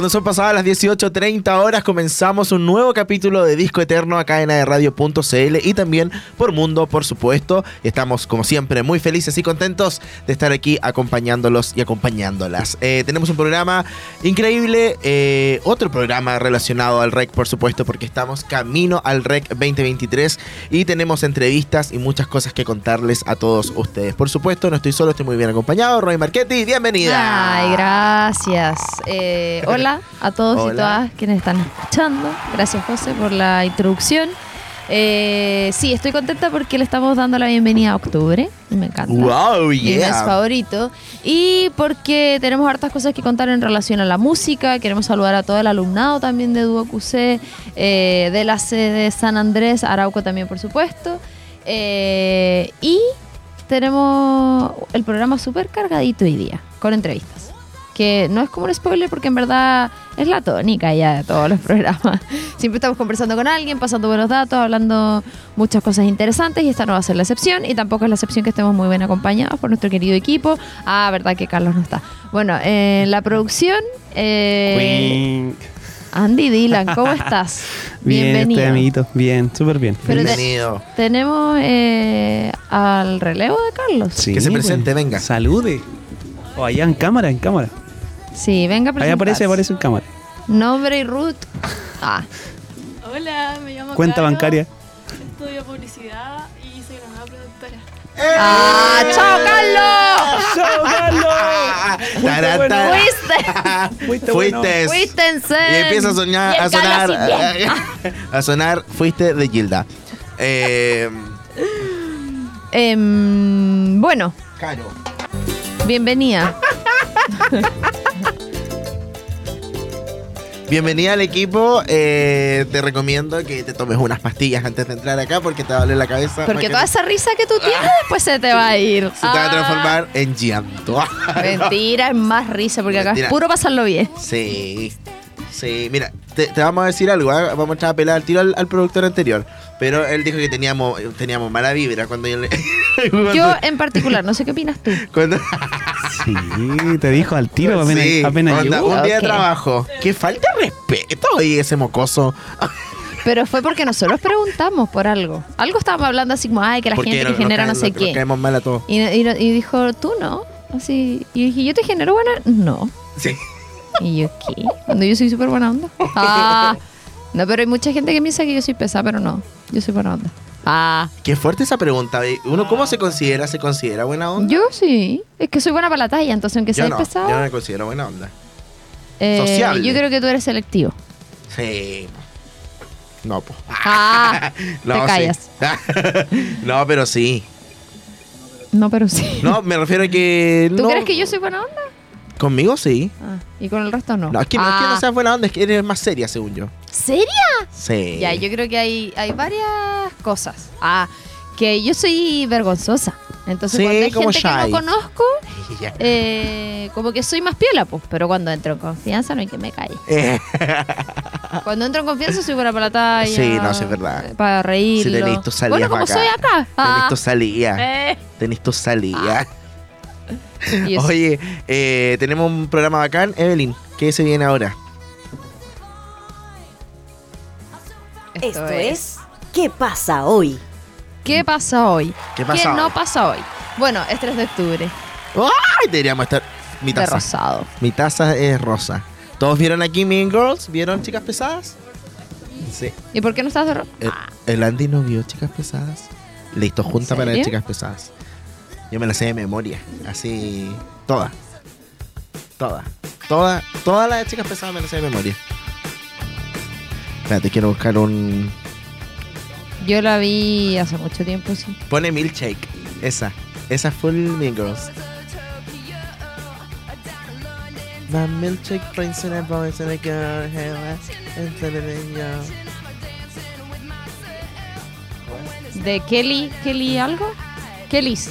Cuando son pasadas las 18.30 horas comenzamos un nuevo capítulo de Disco Eterno acá en Radio.cl y también por Mundo, por supuesto. Estamos como siempre muy felices y contentos de estar aquí acompañándolos y acompañándolas. Eh, tenemos un programa increíble, eh, otro programa relacionado al REC por supuesto porque estamos camino al REC 2023 y tenemos entrevistas y muchas cosas que contarles a todos ustedes. Por supuesto no estoy solo, estoy muy bien acompañado. Roy Marchetti, bienvenida. Ay, gracias. Eh, hola a todos y todas quienes están escuchando. Gracias, José, por la introducción. Eh, sí, estoy contenta porque le estamos dando la bienvenida a octubre. Me encanta. Wow, Mi mes favorito. Y porque tenemos hartas cosas que contar en relación a la música. Queremos saludar a todo el alumnado también de Duo QC, eh, de la sede de San Andrés, Arauco también, por supuesto. Eh, y tenemos el programa súper cargadito hoy día, con entrevistas. Que no es como un spoiler porque en verdad es la tónica ya de todos los programas. Siempre estamos conversando con alguien, pasando buenos datos, hablando muchas cosas interesantes y esta no va a ser la excepción. Y tampoco es la excepción que estemos muy bien acompañados por nuestro querido equipo. Ah, verdad que Carlos no está. Bueno, en la producción, eh, Andy Dylan, ¿cómo estás? Bien, Bienvenido. este amiguito. Bien, súper bien. Pero te- Bienvenido. Tenemos eh, al relevo de Carlos. Sí, Que se pues. presente, venga. Salude. O allá en cámara, en cámara. Sí, venga, Ahí aparece, aparece en cámara. Nombre y root. Ah, Hola, me llamo Cuenta Caro, bancaria. Estudio publicidad y soy una nueva productora. ¡Ah! ¡Chao, Carlos! ¡Chao, Carlos! Tarata. ¡Fuiste! Fuiste bueno. Fuiste. ¡Fuiste en Y serio! empieza a soñar, a sonar, bien. a sonar, fuiste de Gilda. Eh, Em, bueno, Caro. bienvenida. Bienvenida al equipo. eh, te recomiendo que te tomes unas pastillas antes de entrar acá porque te va a doler la cabeza. Porque toda esa risa que tú tienes después se te va a ir. se te va a Ah, transformar en llanto. Mentira, es más risa porque acá es puro pasarlo bien. Sí. Sí, mira, te, te vamos a decir algo, ¿ah? vamos a echar a pelar al tiro al, al productor anterior. Pero él dijo que teníamos, teníamos mala vibra cuando yo le. cuando- Yo en particular, no sé qué opinas tú. cuando- Sí, te dijo al tiro apenas, Sí, apenas onda, llegó. un día de trabajo. Que falta de respeto, oye, ese mocoso. Pero fue porque nosotros preguntamos por algo. Algo estábamos hablando así como, ay, que la Porque gente no- que genera no sé qué. caemos mal a todos. Y, y- y dijo, tú no. Así. Y dije, ¿yo te genero buena? No. Sí. Y yo, ¿qué? Cuando yo soy súper buena onda. Ah. No, pero hay mucha gente que piensa que yo soy pesada, pero no. Yo soy buena onda. Ah. Qué fuerte esa pregunta. ¿Uno cómo se considera? ¿Se considera buena onda? Yo sí. Es que soy buena para la talla, entonces aunque yo seas no, pesado. yo no me considero buena onda. eh, sociable. Yo creo que tú eres selectivo. Sí. No, pues. Ah. No, te sí. callas. no, pero sí. No, pero sí. No, me refiero a que. ¿Tú no- crees que yo soy buena onda? Conmigo sí. Ah, y con el resto no. No, es que no es que no Ah. seas buena onda, es que eres más seria, según yo. ¿Seria? Sí. Ya, yo creo que hay, hay varias cosas. Ah, que yo soy vergonzosa. Entonces, Sí, cuando hay como gente que shy. no conozco, eh, como que soy más piola, pues. Pero cuando entro en confianza, no hay que me calle. Eh, Cuando entro en confianza, soy buena para la talla. Sí, no, sí, es verdad. eh, Para reír. Si tenéis tus salidas Bueno, como bacán. soy acá. Tenés Ah, tu salida. eh. Tenés tu salida. Y eso. Oye, eh, tenemos un programa bacán. Evelyn, ¿qué se viene ahora? Esto es ¿Qué pasa hoy? ¿Qué pasa hoy? ¿Qué pasa no hoy? pasa hoy? Bueno, es 3 de octubre. ¡Ay! Deberíamos estar. Mi De taza. rosado. Mi taza es rosa. ¿Todos vieron aquí Mean Girls? ¿Vieron Chicas Pesadas? Sí. ¿Y por qué no estás de ro- El, el Andy no vio Chicas Pesadas. Listo, junta para ver serio? Chicas Pesadas. Yo me la sé de memoria. Así. Toda. Toda. Toda. Todas las Chicas Pesadas me la sé de memoria. Espérate, quiero buscar un. Yo la vi hace mucho tiempo, sí. Pone Milkshake. Esa. Esa es full Mean Girls. My milkshake brings in a boys and a girl. and go. De Kelly, Kelly algo? Kellys,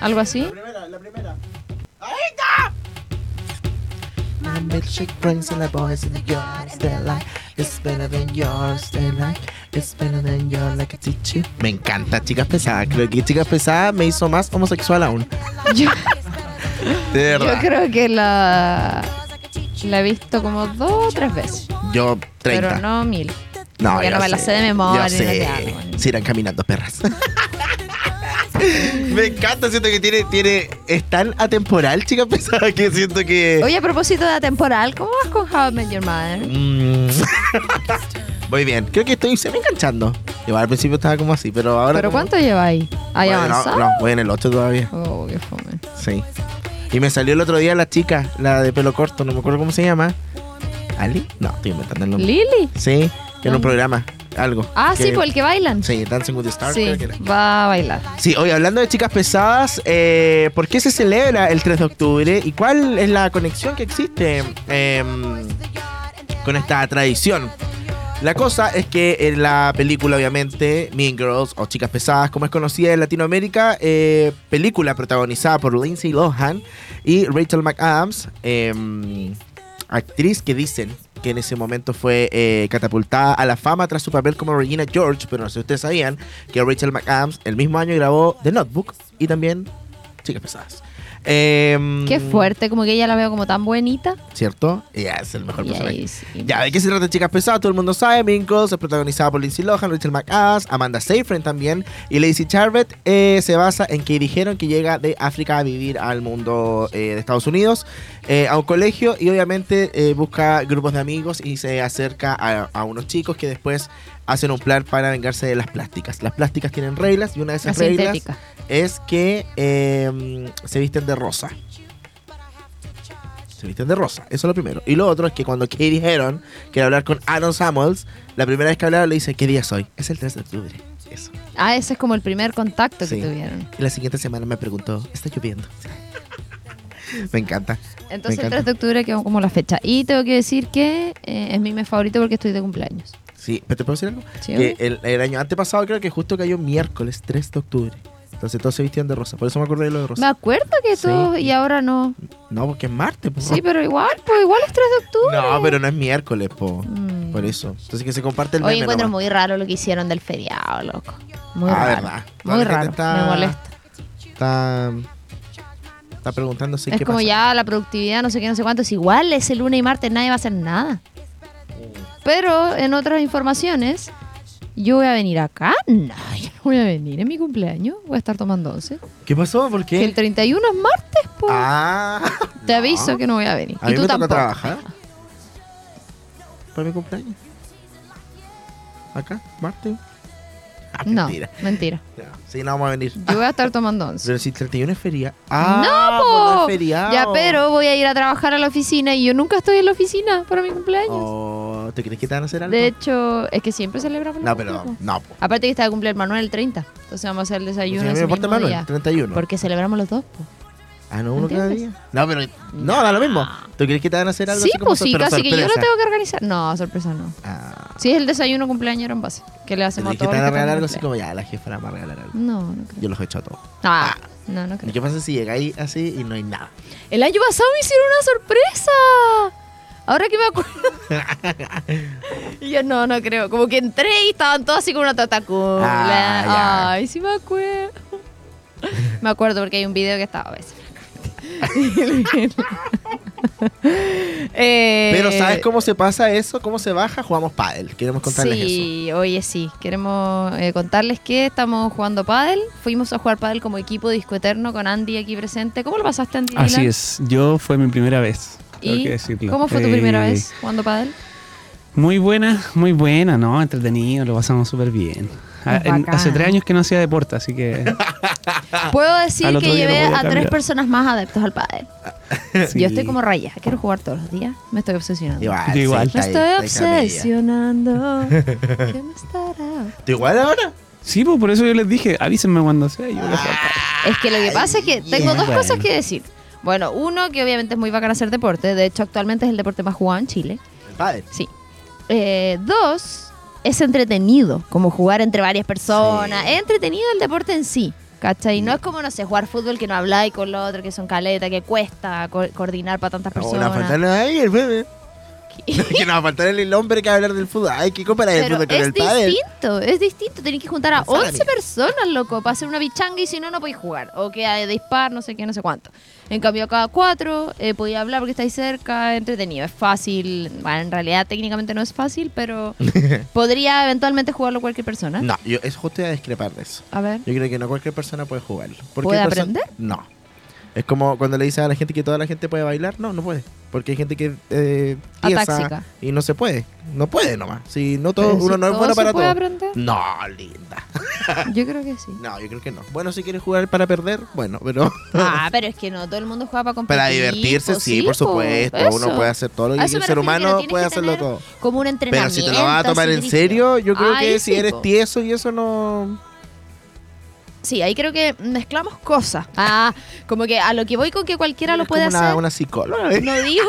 algo así. La primera. My milkshake brings in the boys and the girls. They like it's better than yours. They like it's better than yours. Like a teacher. Me encanta Chicas Pesadas. Creo que Chicas Pesadas me hizo más homosexual aún. Yo, De yo creo que la La he visto como dos o tres veces. Yo 30. Pero no mil. No, Ya yo no me la sé de memoria, Yo sé. irán caminando perras. me encanta, siento que tiene, tiene, es tan atemporal, chica pesada, que siento que... Oye, a propósito de atemporal, ¿cómo vas con How I Met Your Mother? Mm. Muy bien, creo que estoy se me enganchando. Igual al principio estaba como así, pero ahora... ¿Pero como- cuánto lleva ahí? ¿Hay Bueno, no, avanzado? no, voy en el 8 todavía. Oh, qué fome. Sí. Y me salió el otro día la chica, la de pelo corto, no me acuerdo cómo se llama. ¿Ali? No, estoy inventando el nombre. ¿Lili? Sí, que en un programa, algo. Ah, que- sí, pues el que bailan. Sí, Dancing with the Stars. Sí, creo que era. va a bailar. Sí, hoy hablando de chicas pesadas, eh, ¿por qué se celebra el 3 de octubre y cuál es la conexión que existe em, con esta tradición? La cosa es que en la película, obviamente, Mean Girls o Chicas Pesadas, como es conocida en Latinoamérica, eh, película protagonizada por Lindsay Lohan y Rachel McAdams, em, actriz que dicen que en ese momento fue eh, catapultada a la fama tras su papel como Regina George, pero no sé si ustedes sabían que Rachel McAdams el mismo año grabó The Notebook y también Chicas Pesadas. Em, Qué fuerte, como que ella la veo como tan buenita. ¿Cierto? Ella es el mejor personaje. ahí sí. Ya, ¿de qué se trata de Chicas Pesadas? Todo el mundo sabe. Mean Girls es protagonizada por Lindsay Lohan, Rachel McAdams, Amanda Seyfried también. Y Lacey Charvet eh, se basa en que dijeron que llega de África a vivir al mundo eh, de Estados Unidos, eh, a un colegio y obviamente busca grupos de amigos y se acerca a, a unos chicos que después hacen un plan para vengarse de las plásticas. Las plásticas tienen reglas y una de esas La reglas sintética. es que eh, se visten de rosa. Se visten de rosa, eso es lo primero. Y lo otro es que cuando Katie Heron quiere hablar con Aaron Samuels, la primera vez que hablaron le dice, ¿qué día es hoy? Es el 3 de octubre. Eso. Ah, ese es como el primer contacto Sí. que tuvieron. Y la siguiente semana me preguntó, ¿está lloviendo? me encanta. Entonces Me el encanta. 3 de octubre quedó como la fecha. Y tengo que decir que eh, es mi mes favorito porque estoy de cumpleaños. Sí, pero te puedo decir algo. Sí, que el, el año antepasado creo que justo cayó miércoles 3 de octubre. Entonces todos se vistían de rosa. Por eso me acordé de lo de Me rosa. acuerdo que Sí. todo y ahora no. No, porque es martes. po. Sí, pero igual, pues igual es 3 de octubre. No, pero no es miércoles, po. Mm. Por eso. Entonces que se comparte el Hoy meme encuentro nomás. muy raro lo que hicieron del feriado, loco. Muy Ah, raro. verdad. Muy raro. está- Me molesta. Está, está preguntándose es qué como pasa. ya la productividad, no sé qué, no sé cuánto. Es igual, ese lunes y martes nadie va a hacer nada. Pero en otras informaciones, yo voy a venir acá. No, yo no voy a venir en mi cumpleaños. Voy a estar tomando once. ¿Qué pasó? ¿Por Que el qué? 31 es martes, po. Ah. Te no. aviso que no voy a venir. A y mí tú me toca tampoco. trabajar. Para mi cumpleaños. Acá, Marte. Ah, No, mentira. mentira. Ya. Sí, no vamos a venir. Yo voy a estar tomando once. Pero si 31 es feria. Ah, ¡No, pues no po! Ya, pero voy a ir a trabajar a la oficina y yo nunca estoy en la oficina para mi cumpleaños. Oh, ¿Te crees que te van a hacer algo? De hecho, es que siempre celebramos no, pero mismo. no. po. Aparte que está de cumpleaños Manuel el 30. Entonces vamos a hacer el desayuno ese me importa mismo Manuel, día. 31. Porque celebramos los dos. po. Ah, no, uno cada ¿Entiendes? día. No, pero. No, da lo mismo. ¿Tú crees que te van a hacer algo Sí, así como pues sí, casi que yo lo tengo que organizar. No, sorpresa no. Ah. Sí, es el desayuno cumpleaños en base. Que le ¿Te hacemos a crees que todos. te van a regalar algo así como ya, la jefa la va a regalar algo? No, no creo. Yo los he hecho a todos. Ah, no, no ¿Y creo. qué pasa si llegáis así y no hay nada? El año pasado me hicieron una sorpresa. Ahora que me acuerdo. y yo no, no creo. Como que entré y estaban todos así con una tatacula. Ah. Ay, sí me acuerdo. me acuerdo porque hay un video que estaba a veces. Eh, Pero ¿sabes cómo se pasa eso? ¿Cómo se baja? Jugamos pádel. Queremos contarles eso. Sí, oye, sí. Queremos eh, contarles que estamos jugando pádel. Fuimos a jugar pádel como equipo Disco Eterno con Andy aquí presente. ¿Cómo lo pasaste, Andy? Así Dylan? es, yo fue mi primera vez. ¿Y que decirlo. cómo fue tu Eh, primera vez jugando pádel? Muy buena, muy buena, ¿no? Entretenido, lo pasamos súper bien. Ah, en- hace tres años que no hacía deporte, así que Puedo decir que llevé a tres personas más adeptos al pádel. sí. Yo estoy como raya. Quiero jugar todos los días. Me estoy obsesionando. Igual. Igual. Me estoy obsesionando. ¿Qué me estará? ¿Tú igual ahora? Sí, pues por eso yo les dije, avísenme cuando sea. Yo voy a jugar pádel. Es que lo que pasa es que tengo dos Bueno. cosas que decir. Bueno, uno, que obviamente es muy bacán hacer deporte. De hecho, actualmente es el deporte más jugado en Chile. El pádel. Sí. Eh, dos, es entretenido, como jugar entre varias personas. Sí. Es entretenido el deporte en sí. ¿Cachai? No es como, no sé, jugar fútbol que no habláis con los otros, que son caleta, que cuesta co- coordinar para tantas No, no personas. faltar ahí el bebé. que no va a faltar el, hombre que va a hablar del fútbol. Hay que comparar el fútbol con es el pádel. distinto, es distinto. Tenés que juntar a es la 11 mía. personas, loco, para hacer una bichanga y si no, no podéis jugar. O que hay dispar, no sé qué, no sé cuánto. En cambio acá cuatro, eh, podía hablar porque estáis cerca, entretenido, es fácil. Bueno, en realidad técnicamente no es fácil, pero podría eventualmente jugarlo cualquier persona. No, yo eso justo a discrepar de eso. A ver. Yo creo que no cualquier persona puede jugarlo. ¿Puede aprender? No. Es como cuando le dicen a la gente que toda la gente puede bailar. No, no puede. Porque hay gente que eh, Atáxica. y no se puede. No puede nomás. Si no todo, Pero uno si no es bueno se para puede todo. aprender. No, linda. Yo creo que sí. No, yo creo que no. Bueno, si quieres jugar para perder, bueno, pero Ah, pero es que no todo el mundo juega para competir. para divertirse, sí, por po, supuesto. eso. Uno puede hacer todo lo que El ser humano puede hacerlo todo. Como un Pero entrenamiento. si te lo vas a tomar en serio, yo creo que sí, si eres po. tieso y eso no. Sí, ahí creo que mezclamos cosas. Ah, como que a lo que voy con que cualquiera lo puede como una, hacer. una psicóloga. ¿eh? No digo.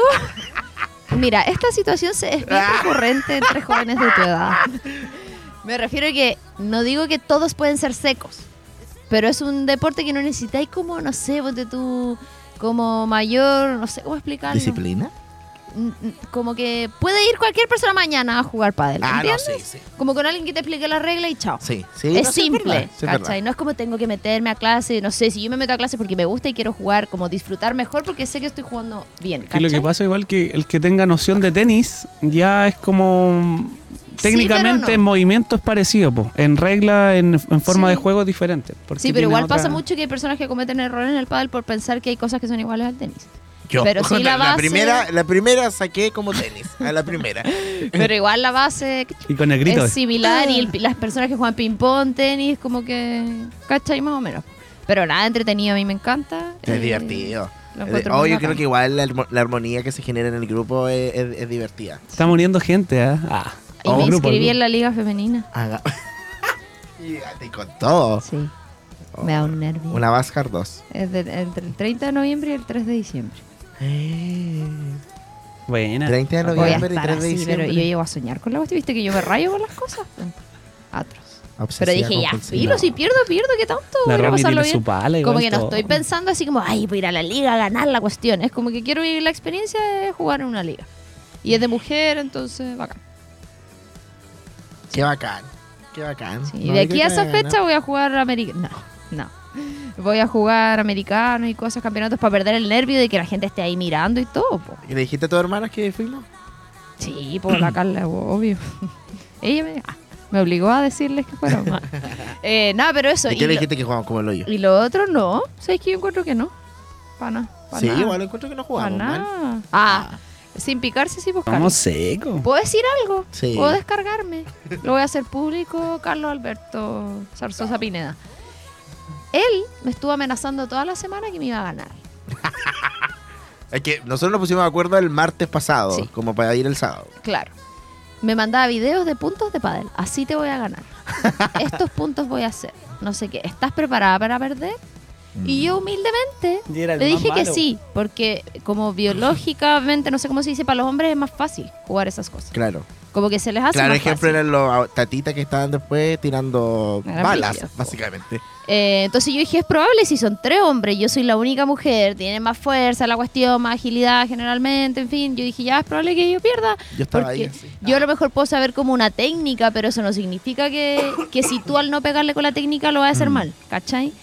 Mira, esta situación se- es bien recurrente entre jóvenes de tu edad. Me refiero a que no digo que todos pueden ser secos, pero es un deporte que no necesitáis como, no sé, ponte tú como mayor, no sé cómo explicarlo. ¿Disciplina? Como que puede ir cualquier persona mañana a jugar pádel, Ah, no, ¿entiendes? sí, sí. Como con alguien que te explique la regla y chao. Sí, sí. es no, sí, simple, sí, es verdad. ¿cachai? No es como tengo que meterme a clase, no sé, si yo me meto a clase porque me gusta y quiero jugar, como disfrutar mejor porque sé que estoy jugando bien, Que lo que pasa igual que el que tenga noción de tenis ya es como técnicamente no. en movimiento es parecido, po. en regla, en, en forma Sí. de juego es diferente. Sí, pero igual otra- pasa mucho que hay personas que cometen errores en el pádel por pensar que hay cosas que son iguales al tenis. Yo. Pero sí la base- primera, la primera saqué como tenis. A la primera. Pero igual la base Y con el grito. es similar y el- las personas que juegan ping-pong, tenis, como que, ¿cachai? Más o menos. Pero nada, entretenido, a mí me encanta. Es Eh, divertido. Eh, Oh, muy yo creo que igual la, armo- la armonía que se genera en el grupo es, es- es divertida. Está muriendo gente, ¿ah? Ah. Y Oh, me grupo, inscribí grupo. en la liga femenina. Haga- y con todo. Sí. Me da un nervio. Una Vascar 2. Es entre el 30 de noviembre y el 3 de diciembre. Buena. 30 de noviembre y estar 3 de así, diciembre. pero yo llego a soñar con la cuestión. ¿Viste que yo me rayo con las cosas? Atroz. Pero dije, ya, filo, si pierdo, pierdo, ¿qué tanto? La Voy a Romy pasarlo bien. pala Como que no estoy pensando así como, ay, voy a ir a la liga a ganar la cuestión. Es como que quiero vivir la experiencia de jugar en una liga. Y es de mujer, entonces, bacán. Qué bacán. Qué bacán. Sí, No, y de aquí a esa fecha no. voy a jugar americano. No, no. Voy a jugar americano y cosas, campeonatos, para perder el nervio de que la gente esté ahí mirando y todo. po. ¿Y le dijiste a tus hermanas que fuimos? Sí, por la Carla, obvio. Ella me, ah, me obligó a decirles que fueron. ah. Eh, nada, pero eso. ¿Y Y qué le dijiste que jugamos como el hoyo? y lo otro no. ¿Sabes que yo encuentro que no? Para nada. pa' Sí, nada. igual encuentro que no jugamos mal. nada. Ah, sin picarse, sí, pues Carlos. Vamos seco. ¿Puedo decir algo? Sí. ¿Puedo descargarme? Lo voy a hacer público, Carlos Alberto Zarzosa Pineda. Él me estuvo amenazando toda la semana que me iba a ganar. Es que nosotros nos pusimos de acuerdo el martes pasado, Sí. como para ir el sábado. Claro. Me mandaba videos de puntos de pádel. Así te voy a ganar. Estos puntos voy a hacer. No sé qué. ¿Estás preparada para perder? Y yo humildemente Y le dije que sí, porque como biológicamente, no sé cómo se dice, para los hombres es más fácil jugar esas cosas. Claro. Como que se les hace Claro, más ejemplo fácil. eran los tatitas que estaban después tirando balas, básicamente. Eh, entonces yo dije, es probable si son tres hombres, yo soy la única mujer, tienen más fuerza la cuestión, más agilidad generalmente, en fin. Yo dije, ya, es probable que yo pierda. Yo estaba ahí así. yo a lo mejor puedo saber como una técnica, pero eso no significa que, que si tú al no pegarle con la técnica lo vas a hacer Mm. mal, ¿cachai?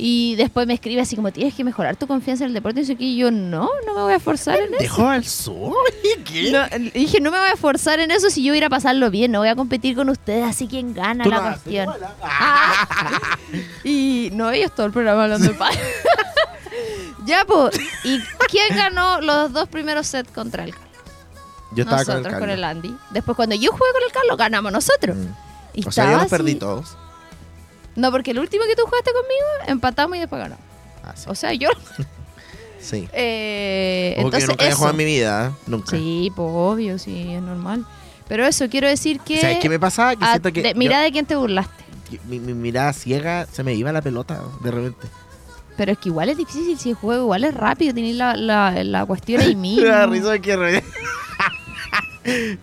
Y después me escribe así como, tienes que mejorar tu confianza en el deporte. Y yo, que yo no, no me voy a forzar en eso. ¿Dejó al sur? ¿Qué? No, dije, no me voy a forzar en eso si yo voy a ir a pasarlo bien, no voy a competir con ustedes, así quien gana la no cuestión. bola. Y no, ellos todo el programa hablando de ya, pues. ¿Y quién ganó los dos primeros sets contra el Carlos? Yo estaba nosotros con el, con el. Andy. Después, cuando yo jugué con el Carlos, ganamos nosotros. Mm. Y O sea, yo los perdí todos. No, porque el último que tú jugaste conmigo, empatamos y después ganamos. Ah, sí. O sea, yo. sí. Eh, Como que entonces, nunca eso. jugado en mi vida, ¿eh? Nunca. Sí, pues obvio, sí, es normal. Pero eso, quiero decir que. ¿Sabes qué me pasaba? Que a- siento que de- yo- mira de quién te burlaste. mi, mi mirada ciega se me iba la pelota de repente. Pero es que igual es difícil si el juego igual es rápido, tenéis la, la, la cuestión ahí mismo. Da risa de que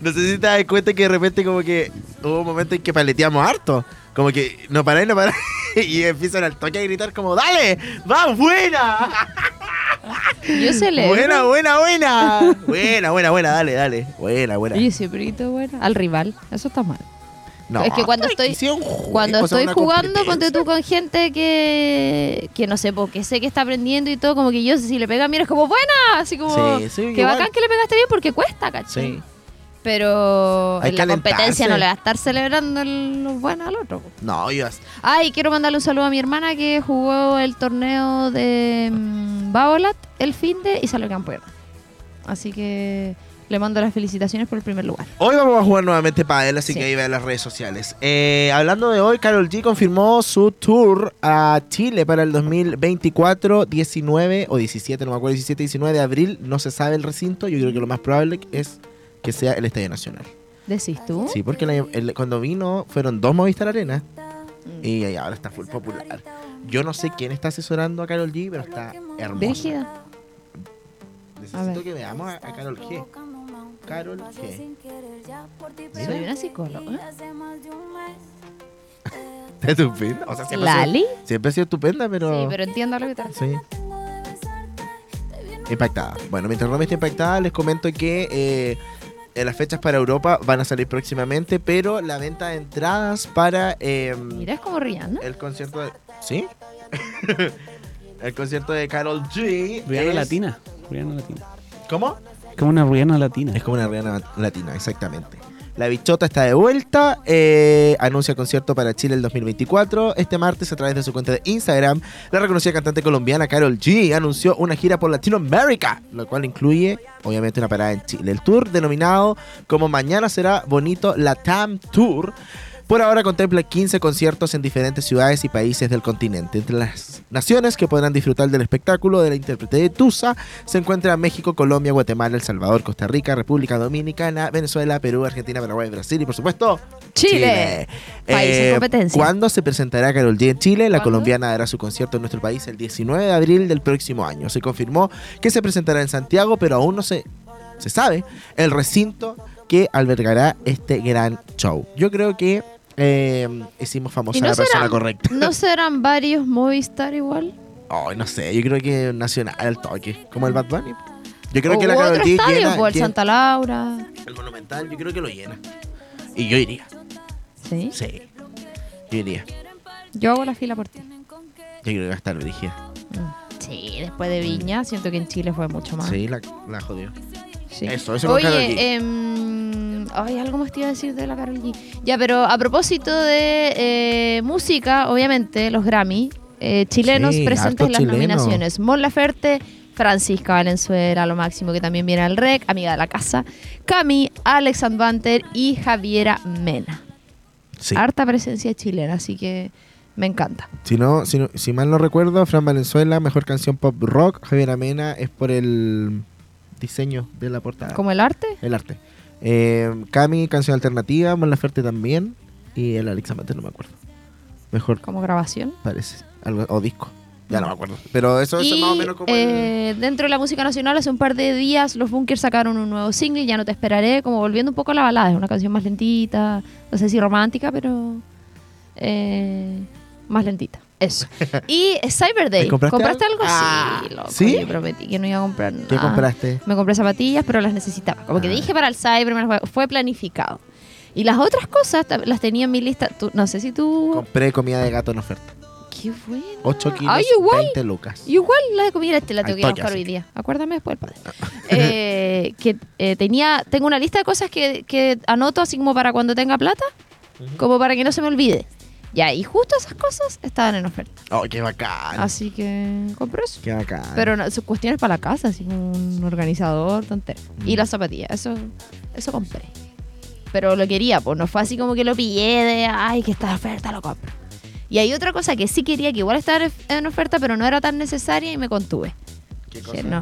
No sé si te das cuenta que de repente como que hubo un momento en que paleteamos harto. Como que no paráis, no paráis. Y empiezan al toque a gritar como, ¡Dale! ¡Va, buena! Yo celebro. Buena, buena, buena. Buena, buena, buena, dale, dale. Buena, buena. Oye, siempre grito. Al rival. Eso está mal. No, es que cuando estoy cuando estoy jugando, ponte tú con gente que, que no sé, porque sé que está aprendiendo y todo, como que yo si le pega, mira, es como buena, así como Sí, sí, que igual. bacán que le pegaste bien porque cuesta, ¿cachai? Sí. Pero Hay en que la competencia alentarse. no le va a estar celebrando el- los buenos al otro. po. No, yo Ay, quiero mandarle un saludo a mi hermana que jugó el torneo de mm, Babolat el fin de y salió campeona. Así que le mando las felicitaciones por el primer lugar. Hoy vamos a jugar nuevamente para él, así Sí. que ahí vean las redes sociales. Eh, hablando de hoy, Carol G confirmó su tour a Chile para el 2024, 19 o 17, no me acuerdo, 17, 19 de abril. No se sabe el recinto, yo creo que lo más probable es que sea el Estadio Nacional. ¿Decís tú? Sí, porque el- el- cuando vino fueron dos Movistar Arena Mm. y ahí ahora está full popular. Yo no sé quién está asesorando a Carol G, pero está hermosa. Brígida. Necesito que veamos a, a Carol G. Carol G. Mira. Soy una psicóloga. Está estupenda. O sea, siempre, ha sido- ¿Lali? siempre ha sido estupenda, pero. Sí, pero entiendo lo que te Sí. Impactada. Bueno, mientras Roma está impactada, les comento que eh, las fechas para Europa van a salir próximamente, pero la venta de entradas para eh, Mira, es como Rihanna. el concierto de. ¿Sí? el concierto de Carol G. Rihanna es- latina. Rihanna latina. ¿Cómo? Como una Rihanna latina. Es como una Rihanna latina, exactamente. La bichota está de vuelta, eh, anuncia concierto para Chile el 2024. Este martes, a través de su cuenta de Instagram, la reconocida cantante colombiana Carol G anunció una gira por Latinoamérica, lo cual incluye, obviamente, una parada en Chile. El tour, denominado como Mañana será bonito Latam Tour, por ahora contempla 15 conciertos en diferentes ciudades y países del continente. Entre las naciones que podrán disfrutar del espectáculo de la intérprete de Tusa se encuentran México, Colombia, Guatemala, El Salvador, Costa Rica, República Dominicana, Venezuela, Perú, Argentina, Paraguay, Brasil y por supuesto Chile. País en Eh, competencia. ¿Cuándo se presentará Carol G en Chile? La ¿Cuándo? colombiana dará su concierto en nuestro país el 19 de abril del próximo año. Se confirmó que se presentará en Santiago, pero aún no se, se sabe el recinto que albergará este gran show. Yo creo que eh, hicimos famosa ¿Y a no la persona serán- correcta. ¿No serán varios Movistar igual? Ay, no sé, yo creo que nacional al toque, como el Bad Bunny. Yo creo o que la otro estadio, llena, o el llena- Santa Laura. el Monumental, yo creo que lo llena. Y yo iría, Sí. sí. Yo iría. Yo hago la fila por ti. Yo creo que va a estar brígida. Sí, después de Viña, siento que en Chile fue mucho más. Sí, la, la jodió. Sí. Eso, eso. Oye, em, ay, algo más te iba a decir de la Karol G. Ya, pero a propósito de eh, música, obviamente, los Grammy, eh, chilenos Sí, presentes en las chileno. nominaciones. Mon Laferte, Francisca Valenzuela, lo máximo que también viene al REC, amiga de la casa, Cami, Alex Banter y Javiera Mena. Sí. Harta presencia chilena, así que me encanta. Si, no, si, no- si mal no recuerdo, Fran Valenzuela, mejor canción pop rock. Javier Amena es por el diseño de la portada. Como el arte, El arte. Eh, Cami, canción alternativa. Mon Laferte también. Y el Alex Amante, no me acuerdo. Mejor como grabación. parece. Algo, o disco. Ya no me acuerdo. Pero eso, es más o menos como el- eh, dentro de la música nacional, hace un par de días los Bunkers sacaron un nuevo single, Ya no te esperaré, como volviendo un poco a la balada. Es una canción más lentita, no sé si romántica, pero eh, más lentita. Eso. Y Cyber Day. ¿Te compraste algo? algo? Ah, sí, loco. ¿sí? Yo prometí que no iba a comprar nada. ¿Qué compraste? Me compré zapatillas, pero las necesitaba. Como que Ah. dije para el Cyber, me las fue- planificado. Y las otras cosas las tenía en mi lista. Tú- no sé si tú. Compré comida de gato en oferta. Qué bueno. 8 kilos, Ay, igual. 20 lucas. Igual la de comida este la Al tengo que ir a toque, buscar hoy día. Acuérdame después del padre. Eh, que eh, tenía, tengo una lista de cosas que, que anoto así como para cuando tenga plata, como para que no se me olvide. Ya, y justo esas cosas estaban en oferta. Oh, qué bacán. Así que compré eso. Qué bacán. Pero no, son cuestiones para la casa, así como un organizador, tontero. Y Mm. las zapatillas, eso, eso compré. Pero lo quería, pues no fue así como que lo pillé de, ay, que está de oferta, lo compro. Y hay otra cosa que sí quería, que igual estaba en oferta, pero no era tan necesaria y me contuve. ¿Qué cosa? no,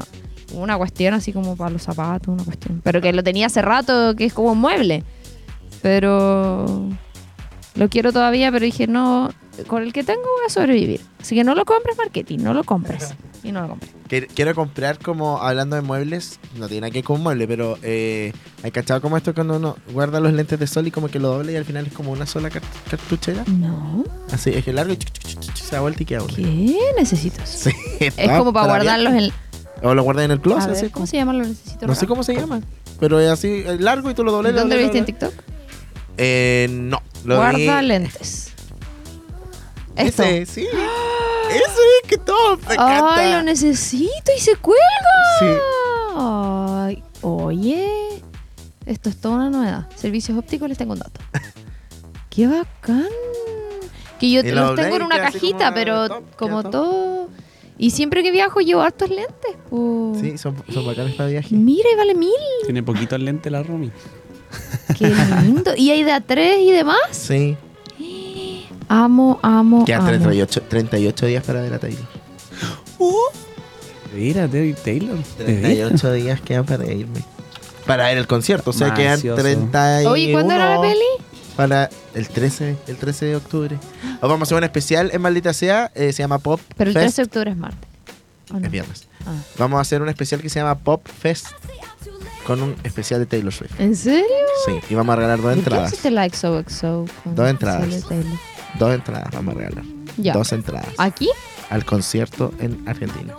una cuestión así como para los zapatos, una cuestión. Pero que lo tenía hace rato, que es como un mueble. Pero lo quiero todavía, pero dije, no, con el que tengo voy a sobrevivir. Así que no lo compres marketing, no lo compres. Y no lo compré. Quiero comprar como, hablando de muebles, no tiene nada que ver con un mueble, pero eh, ¿hay cachado como esto cuando uno guarda los lentes de sol y como que lo doble y al final es como una sola cart- cartuchera? No. Así, es que largo y chuc, chuc, chuc, chuc, se da vuelta y queda uno. ¿Qué necesito? eso? Sí, Es como para guardarlos en... O lo guardas en el A closet, ver, así ¿Cómo como- se llaman los necesito? No sé cómo se llama, pero es así, es largo y tú lo dobles. ¿Dónde lo viste en. TikTok? Eh, no, Lo Guarda vi. lentes. Esto. Ese, sí. Eso es que todo me encanta. Ay, lo necesito y se cuelga. Sí. Ay, oye, esto es toda una novedad. Servicios ópticos les tengo un dato. Qué bacán. Que yo lo los tengo en una cajita, como pero top, como top. todo. Y siempre que viajo llevo hartos lentes. po. Sí, son, son bacanes para viaje. Mira, y vale mil. Tiene poquito el lente la Romy. Qué lindo. y hay de a tres y demás. Sí. Amo, amo, Quedan amo. 38, 38 días para ver a Taylor. Mira, David Taylor. ¿De veras? 38 días quedan para irme. Para ver el concierto. O sea, quedan Macioso. 31 Oye, ¿cuándo era la peli? Para el 13, el 13 de octubre. O vamos a hacer un especial en Maldita Sea. eh, se llama Pop Pero el Fest. 13 de octubre es martes. ¿o no? Es viernes. Ah. Vamos a hacer un especial que se llama Pop Fest. Con un especial de Taylor Swift. ¿En serio? Sí, y vamos a regalar dos ¿Por qué entradas. existe la XOXO? Dos entradas. Dos entradas vamos a regalar. Ya. Dos entradas. ¿Aquí? Al concierto en Argentina.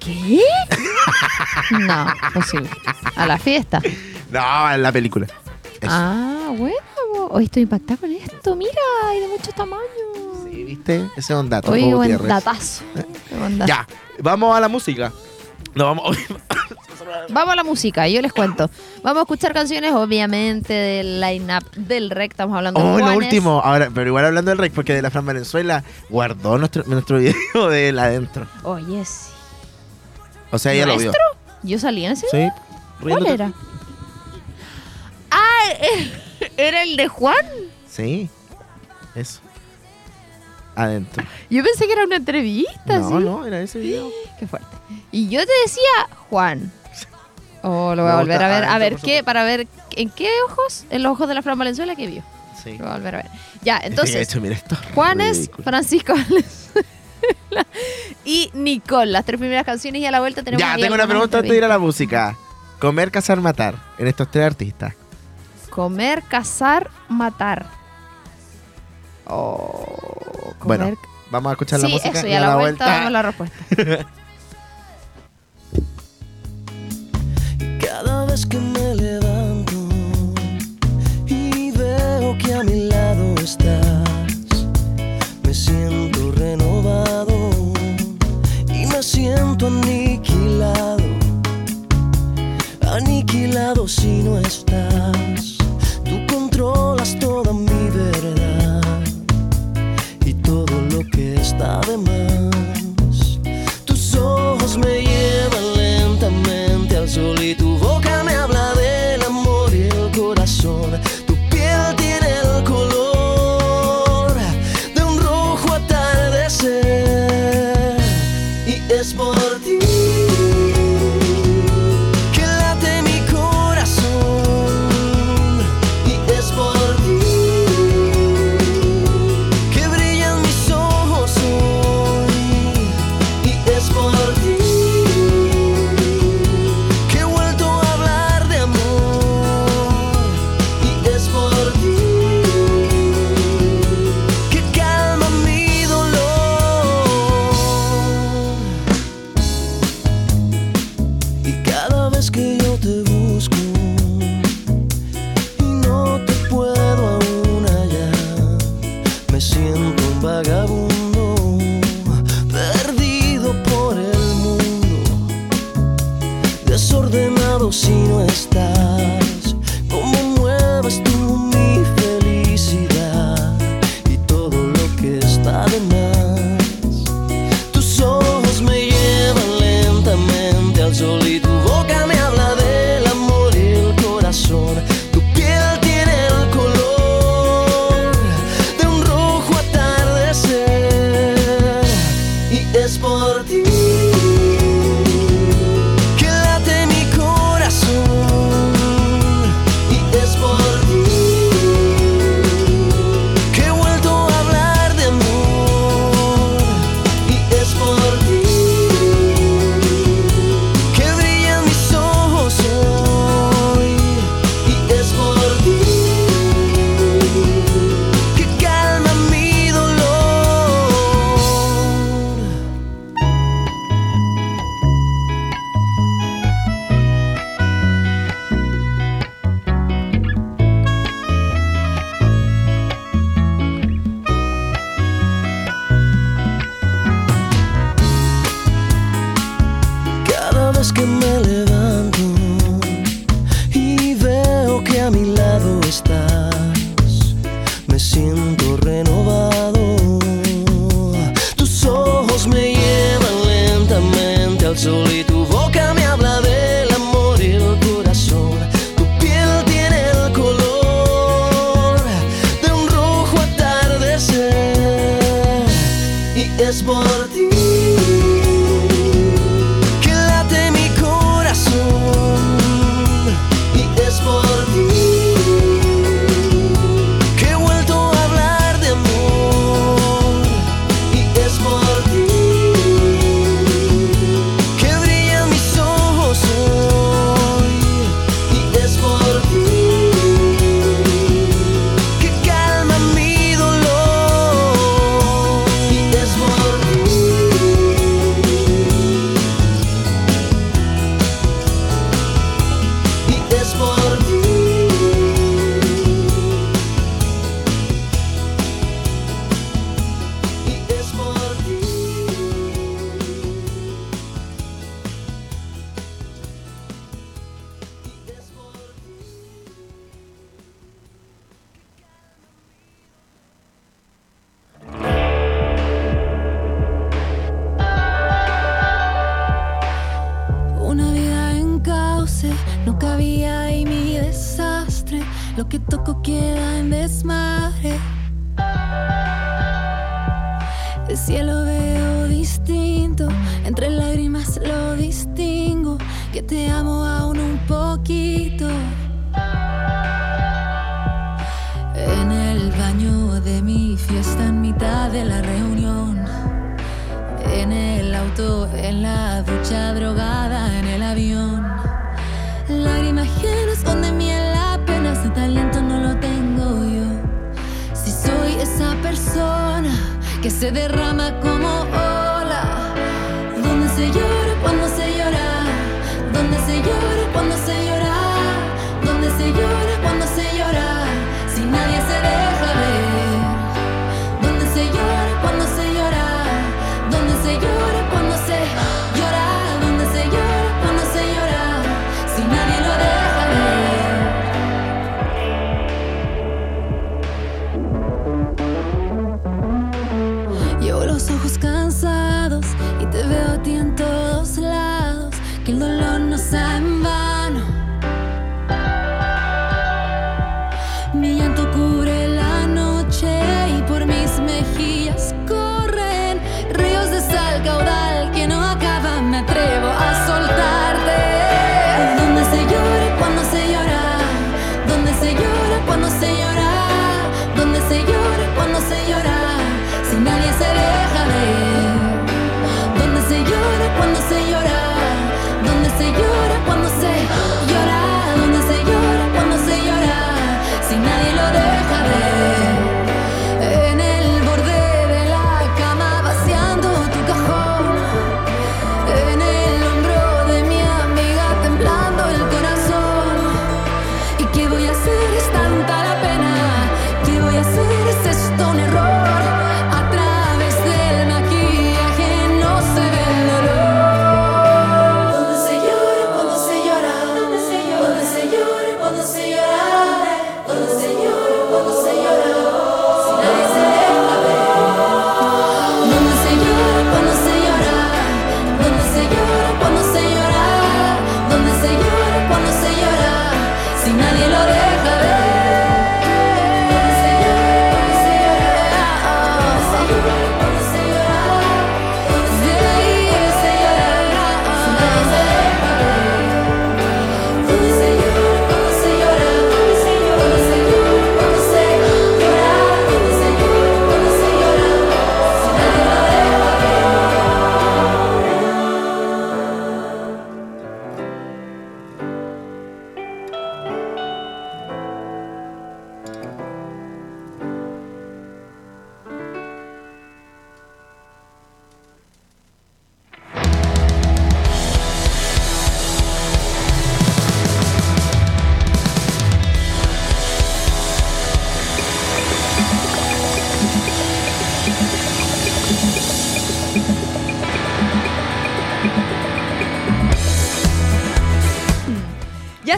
¿Qué? no, posible. A la fiesta. No, en la película. Eso. Ah, bueno. Hoy estoy impactada con esto. Mira, hay de muchos tamaños. Sí, ¿viste? Ese es un dato. Oye, buen datazo. Ya, vamos a la música. No, vamos. Vamos a la música, yo les cuento. Vamos a escuchar canciones, obviamente, del line-up del rec. Estamos hablando de Oh, lo último. Ahora, pero igual hablando del rec, porque de la Fran Valenzuela guardó nuestro, nuestro video de él adentro. Oye, sí. O sea, ella lo vio. ¿Nuestro? ¿Yo salí en ese? Sí. ¿Cuál era? Ah, ¿era el de Juan? Sí. Eso. Adentro. Yo pensé que era una entrevista, No, ¿sí? no, era ese video. Qué fuerte. Y yo te decía Juan. Oh, lo voy a volver a ver. A ver qué, para ver en qué ojos, en los ojos de la Fran Valenzuela que vio. Sí. Lo voy a volver a ver. Ya, De entonces, hecho, mira esto. es Juanes, ridículo. Francisco Valenzuela y Nicole, las tres primeras canciones y a la vuelta tenemos Ya, tengo una pregunta antes de ir a la música. Comer, cazar, matar. En estos tres artistas. Comer, cazar, matar. Oh, comer, Bueno, Vamos a escuchar la música eso, y y a la, vuelta, damos la respuesta. Cada vez que me levanto y veo que a mi lado estás, me siento renovado y me siento aniquilado, aniquilado si no estás. Tú controlas toda mi verdad y todo lo que está de más. Tus ojos me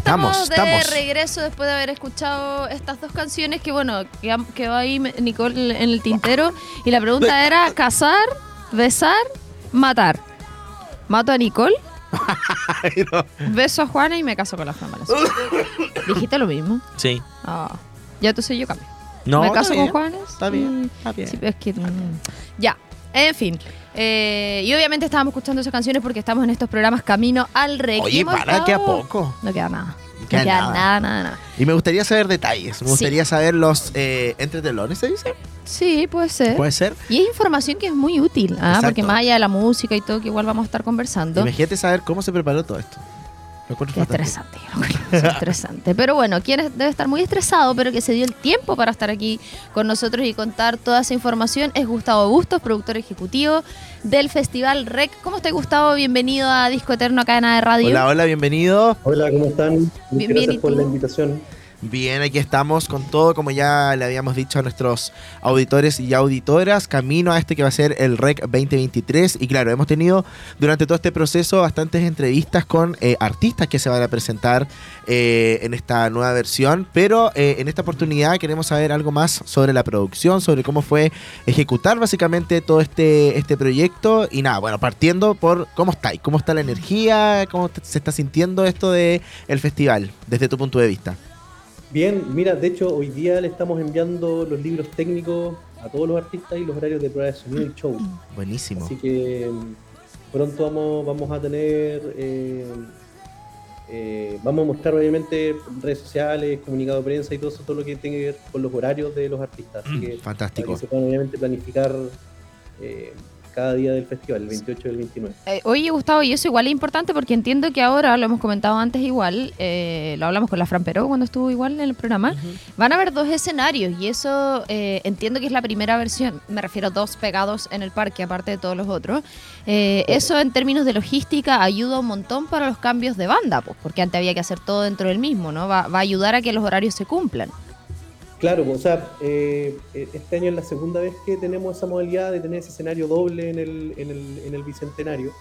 estamos, estamos de regreso después de haber escuchado estas dos canciones que, bueno, quedó ahí Nicole en el tintero. Y la pregunta era, ¿casar, besar, matar? ¿Mato a Nicole? Beso a Juana y me caso con la Juana ¿Dijiste lo mismo? Sí. Ah. Ya tú soy yo cambio. No, me caso con Juanes. Está bien, está bien. Sí, es que, está bien. Ya, en fin. Eh, y obviamente estábamos escuchando esas canciones porque estamos en estos programas Camino al Requiem. Oye, para que a poco. No queda nada. No queda, nada. nada. nada, Y me gustaría saber detalles. Me gustaría saber los eh, entretelones, ¿se dice? Sí, puede ser. Puede ser. Y es información que es muy útil, ¿ah? porque más allá de la música y todo, que igual vamos a estar conversando. Imagínate saber cómo se preparó todo esto. Lo encuentro Qué estresante, yo lo encuentro estresante. Pero bueno, quien debe estar muy estresado, pero que se dio el tiempo para estar aquí con nosotros y contar toda esa información es Gustavo Bustos, productor ejecutivo del Festival REC. ¿Cómo está Gustavo? Bienvenido a Disco Eterno Cadena de Radio. Hola, hola, bienvenido. Hola, ¿cómo están? Muchas Bien, gracias ¿y por la invitación. Bien, aquí estamos con todo, como ya le habíamos dicho a nuestros auditores y auditoras, camino a este que va a ser el REC 2023. Y claro, hemos tenido durante todo este proceso bastantes entrevistas con eh, artistas que se van a presentar eh, en esta nueva versión, pero eh, en esta oportunidad queremos saber algo más sobre la producción, sobre cómo fue ejecutar básicamente todo este, este proyecto. Y nada, bueno, partiendo por cómo está, y cómo está la energía, cómo se está sintiendo esto del el festival, desde tu punto de vista. Bien, mira, de hecho, hoy día le estamos enviando los libros técnicos a todos los artistas y los horarios de prueba de sonido y show. Buenísimo. Así que mm, pronto vamos, vamos a tener. eh, eh, vamos a mostrar, obviamente, redes sociales, comunicado de prensa y todo eso, todo lo que tiene que ver con los horarios de los artistas. Así que, para Fantástico. que se puedan, obviamente, planificar eh, cada día del festival, el 28 y el 29. Eh, oye, Gustavo, y eso igual es importante porque entiendo que ahora, lo hemos comentado antes igual, eh, lo hablamos con la Fran Peró cuando estuvo igual en el programa, van a haber dos escenarios y eso eh, entiendo que es la primera versión, me refiero a dos pegados en el parque, aparte de todos los otros. Eh, eso en términos de logística ayuda un montón para los cambios de banda, pues, porque antes había que hacer todo dentro del mismo, ¿no? Va, va a ayudar a que los horarios se cumplan. Claro, o sea, eh, eh, este año es la segunda vez que tenemos esa modalidad de tener ese escenario doble en el, en el, en el bicentenario.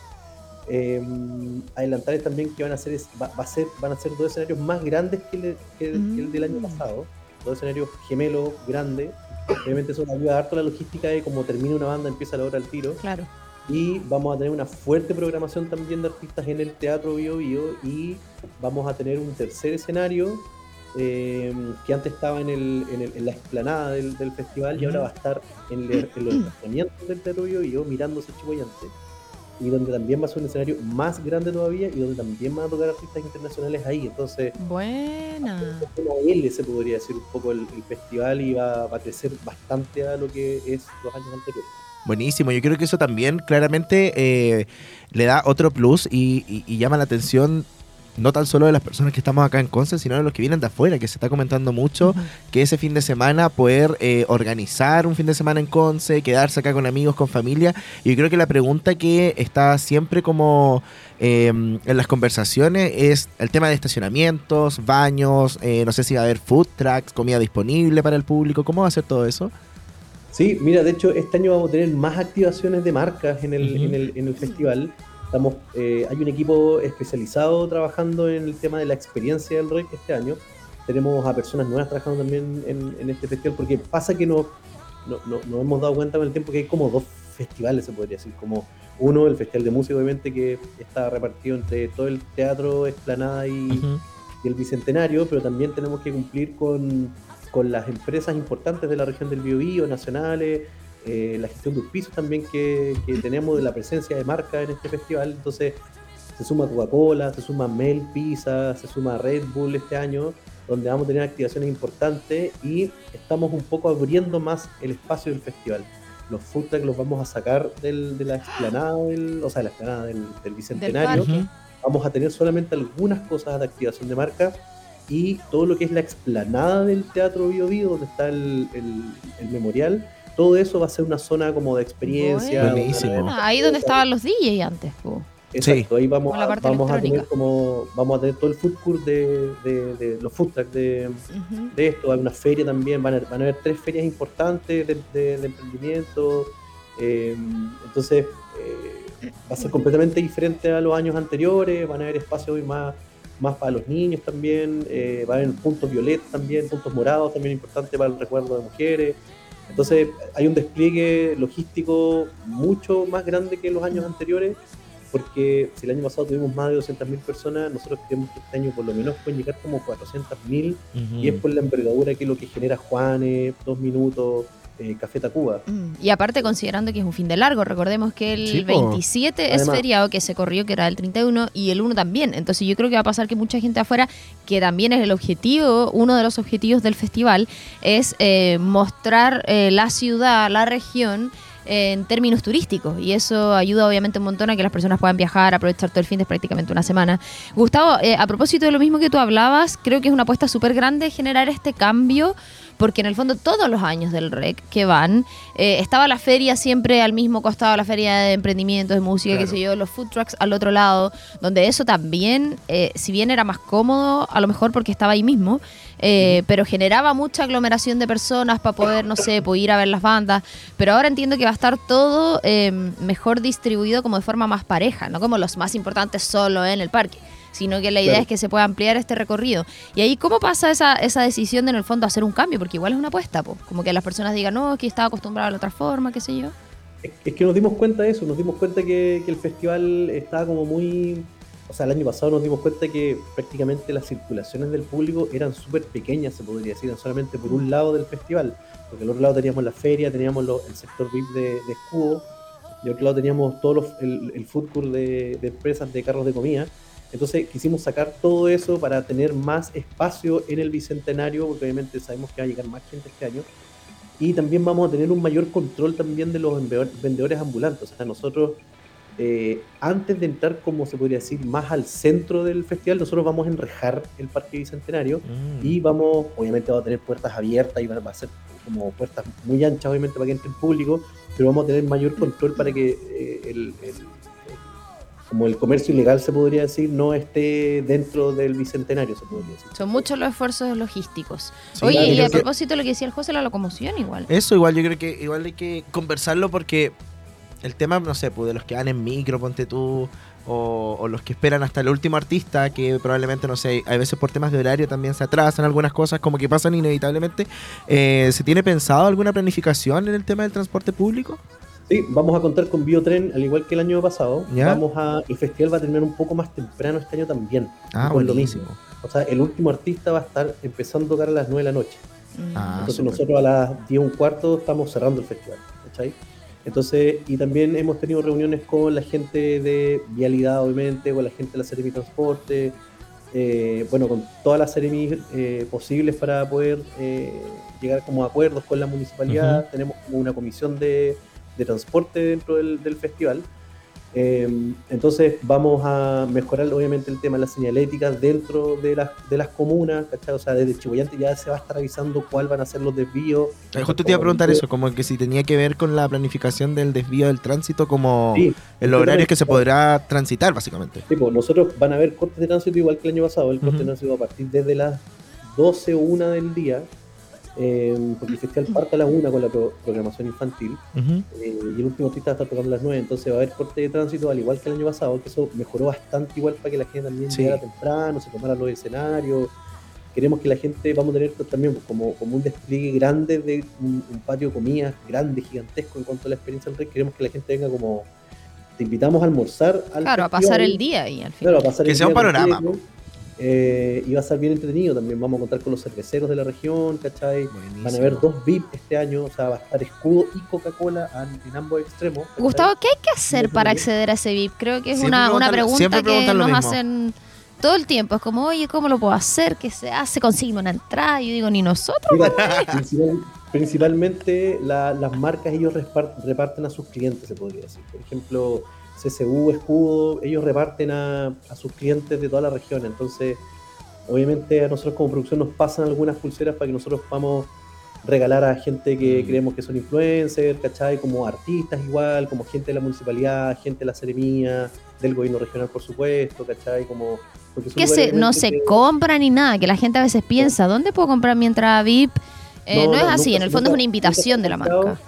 Eh, adelantarles también que van a ser, va, va a ser, van a ser dos escenarios más grandes que el, que el- que el del año Mm. pasado, dos escenarios gemelos grandes. Obviamente eso nos ayuda harto la logística de cómo termina una banda, empieza la hora al tiro. Claro. Y vamos a tener una fuerte programación también de artistas en el Teatro Bio Bio y vamos a tener un tercer escenario eh, que antes estaba en, el, en, el- en la explanada del, del festival y ahora va a estar en, el- en los estacionamientos del Teatro Bio Bio mirándose Chihuayante y donde también va a ser un escenario más grande todavía y donde también van a tocar artistas internacionales ahí. Entonces, Buena. como L se podría decir un poco el, el festival y va, va a crecer bastante a lo que es los años anteriores. Buenísimo, yo creo que eso también claramente eh, le da otro plus y, y- y llama la atención no tan solo de las personas que estamos acá en Conce, sino de los que vienen de afuera, que se está comentando mucho que ese fin de semana poder eh, organizar un fin de semana en Conce, quedarse acá con amigos, con familia. Y yo creo que la pregunta que está siempre como eh, en las conversaciones es el tema de estacionamientos, baños, eh, no sé si va a haber food trucks, comida disponible para el público, ¿cómo va a ser todo eso? Sí, mira, de hecho este año vamos a tener más activaciones de marcas en el, en el, en el festival. Estamos, eh, hay un equipo especializado trabajando en el tema de la experiencia del REC este año. Tenemos a personas nuevas trabajando también en, en este festival, porque pasa que no, no, no- nos hemos dado cuenta con el tiempo que hay como dos festivales, se podría decir. Como uno, el Festival de Música, obviamente, que está repartido entre todo el teatro, Esplanada y, y el Bicentenario, pero también tenemos que cumplir con, con las empresas importantes de la región del Biobío, nacionales, eh, la gestión de auspicios también que, que tenemos de la presencia de marca en este festival. Entonces se suma Coca-Cola, se suma Mel Pizza, se suma Red Bull este año, donde vamos a tener activaciones importantes y estamos un poco abriendo más el espacio del festival. Los food trucks los vamos a sacar del- de la explanada, del, o sea, la explanada del, del Del Bicentenario parque. vamos a tener solamente algunas cosas de activación de marca y todo lo que es la explanada del Teatro Bio Bio, donde está el, el- el memorial, todo eso va a ser una zona como de experiencia. Bueno. Buenísimo. Ah, ahí donde estaban los DJ antes. po. Exacto, ahí vamos, a, parte vamos a tener como vamos a tener todo el food court de, de- de los food trucks de, de esto, hay una feria también, van a, van a haber tres ferias importantes de, de- de emprendimiento, eh, entonces eh, va a ser completamente diferente a los años anteriores, van a haber espacios hoy más, más para los niños también, eh, va a haber puntos violetas también, puntos morados también importantes para el recuerdo de mujeres, entonces hay un despliegue logístico mucho más grande que los años anteriores, porque si el año pasado tuvimos más de 200.000 personas, nosotros creemos que este año por lo menos pueden llegar como 400.000 y es por la envergadura que es lo que genera Juanes, dos minutos, eh, Café Tacuba. Mm, Y aparte considerando que es un fin de largo, recordemos que el Sí, po. 27 es Además. feriado que se corrió, que era el 31, y el 1 también. Entonces yo creo que va a pasar que mucha gente afuera, que también es el objetivo, uno de los objetivos del festival, es eh, mostrar eh, la ciudad, la región, en términos turísticos y eso ayuda obviamente un montón a que las personas puedan viajar, aprovechar todo el fin de prácticamente una semana. Gustavo, eh, a propósito de lo mismo que tú hablabas, creo que es una apuesta súper grande generar este cambio porque en el fondo todos los años del REC que van, eh, estaba la feria siempre al mismo costado, la feria de emprendimientos, de música, qué sé yo, los food trucks al otro lado, donde eso también, eh, si bien era más cómodo, a lo mejor porque estaba ahí mismo, eh, pero generaba mucha aglomeración de personas para poder, no sé, poder ir a ver las bandas, pero ahora entiendo que va a estar todo mejor distribuido como de forma más pareja, no como los más importantes solo en el parque sino que la idea es que se pueda ampliar este recorrido. Y ahí, ¿cómo pasa esa, esa decisión de en el fondo hacer un cambio? Porque igual es una apuesta, po. como que las personas digan, no, es que estaba acostumbrado a la otra forma, qué sé yo. Es que nos dimos cuenta de eso, nos dimos cuenta que, el festival estaba como muy... O sea, el año pasado nos dimos cuenta que prácticamente las circulaciones del público eran súper pequeñas, se podría decir, solamente por un lado del festival, porque al otro lado teníamos la feria, teníamos el sector VIP de, de escudo, y al otro lado teníamos todo el, el, food court de, de empresas de carros de comida, entonces quisimos sacar todo eso para tener más espacio en el Bicentenario, porque obviamente sabemos que va a llegar más gente este año. Y también vamos a tener un mayor control también de los vendedores ambulantes. O sea, nosotros, eh, antes de entrar, como se podría decir, más al centro del festival, nosotros vamos a enrejar el Parque Bicentenario mm. y vamos, obviamente va a tener puertas abiertas y va a ser como puertas muy anchas, obviamente, para que entre el público, pero vamos a tener mayor control para que eh, el como el comercio ilegal se podría decir, no esté dentro del bicentenario, se podría decir. Son muchos los esfuerzos logísticos. Oye, y a propósito de lo que decía el José, la locomoción igual. Eso igual, yo creo que igual hay que conversarlo porque el tema, no sé, pues de los que van en micro, ponte tú, o, los que esperan hasta el último artista, que probablemente, no sé, a veces por temas de horario también se atrasan algunas cosas, como que pasan inevitablemente. Eh, ¿Se tiene pensado alguna planificación en el tema del transporte público? Sí, vamos a contar con Biotren, al igual que el año pasado. Vamos a, el festival va a terminar un poco más temprano este año también. Ah, lo mismo. O sea, el último artista va a estar empezando a tocar a las 9 de la noche. Ah, Entonces nosotros a las 10 un cuarto estamos cerrando el festival. ¿cachai? Entonces, y también hemos tenido reuniones con la gente de Vialidad, obviamente, con la gente de la Seremi Transporte, eh, bueno, con todas las Seremi eh, posibles para poder eh, llegar como a acuerdos con la municipalidad. Tenemos como una comisión de de transporte dentro del, festival. Eh, entonces vamos a mejorar obviamente el tema de las señaléticas dentro de las, de las comunas, ¿cachai? O sea, desde Chihuayante ya se va a estar avisando cuál van a ser los desvíos. Justo te iba a preguntar eso, como que si tenía que ver con la planificación del desvío del tránsito, como el horario que se podrá transitar, básicamente. Sí, pues nosotros van a haber cortes de tránsito igual que el año pasado, el corte de tránsito a partir desde las 12 o 1 del día eh, porque el festival parte a las 1 con la programación infantil eh, y el último artista está tocando a las 9, entonces va a haber corte de tránsito al igual que el año pasado, que eso mejoró bastante igual para que la gente también llegara temprano, se tomara los escenarios. Queremos que la gente, vamos a tener también como, como un despliegue grande de un, patio de comidas grande, gigantesco en cuanto a la experiencia del rey. Queremos que la gente venga como, te invitamos a almorzar. Al claro, a pasar el día ahí al final. Claro, que sea un panorama. Eh, y va a ser bien entretenido también. Vamos a contar con los cerveceros de la región, ¿cachai? Van a haber dos VIP este año, o sea, va a estar escudo y Coca-Cola en, ambos extremos. Gustavo, ¿qué hay que hacer para acceder a ese VIP? Creo que es una, una, pregunta que nos hacen todo el tiempo. Es como, oye, ¿cómo lo puedo hacer? ¿Qué se hace? ¿Consigue una entrada? Y yo digo, ni nosotros. principalmente las marcas, ellos reparten a sus clientes, se podría decir. Por ejemplo CSU, Escudo, ellos reparten a, sus clientes de toda la región. Entonces, obviamente a nosotros como producción nos pasan algunas pulseras para que nosotros podamos regalar a gente que mm. creemos que son influencers, ¿cachai? Como artistas igual, como gente de la municipalidad, gente de la seremía, del gobierno regional por supuesto, ¿cachai? Como... Que se, no se compra ni nada, que la gente a veces piensa, ¿dónde puedo comprar mi entrada VIP? Eh, no, es así, en el fondo es una invitación de la marca